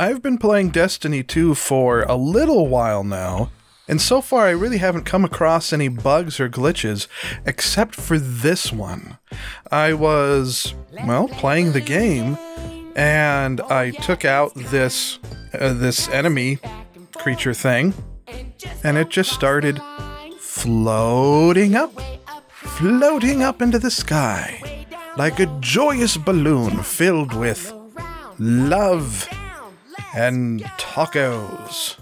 I've been playing Destiny 2 for a little while now, and so far I really haven't come across any bugs or glitches except for this one. I was, well, playing the game and I took out this uh, this enemy creature thing and it just started floating up, floating up into the sky like a joyous balloon filled with love and tacos.